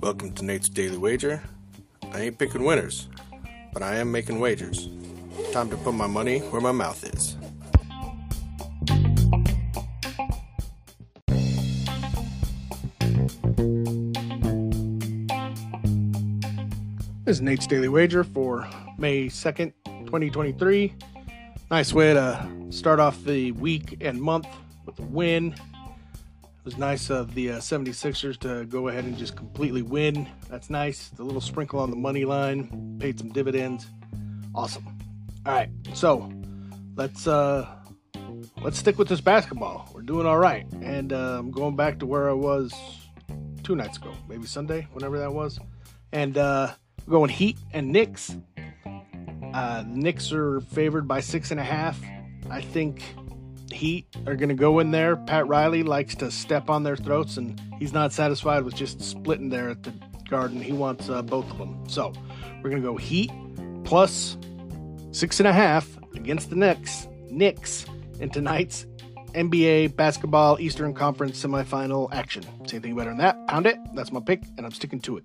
Welcome to Nate's Daily Wager. I ain't picking winners, but I am making wagers. Time to put my money where my mouth is. This is Nate's Daily Wager for May 2nd, 2023. Nice way to start off the week and month with a win. It was nice of the uh, 76ers to go ahead and just completely win. That's nice. The little sprinkle on the money line paid some dividends. Awesome. All right, so let's uh let's stick with this basketball. We're doing all right, and uh, I'm going back to where I was two nights ago, maybe Sunday, whenever that was, and uh, we're going Heat and Knicks. Uh, Knicks are favored by six and a half. I think Heat are going to go in there. Pat Riley likes to step on their throats, and he's not satisfied with just splitting there at the Garden. He wants uh, both of them. So we're going to go Heat plus six and a half against the Knicks. Knicks in tonight's NBA basketball Eastern Conference semifinal action. Say anything better than that? Pound it. That's my pick, and I'm sticking to it.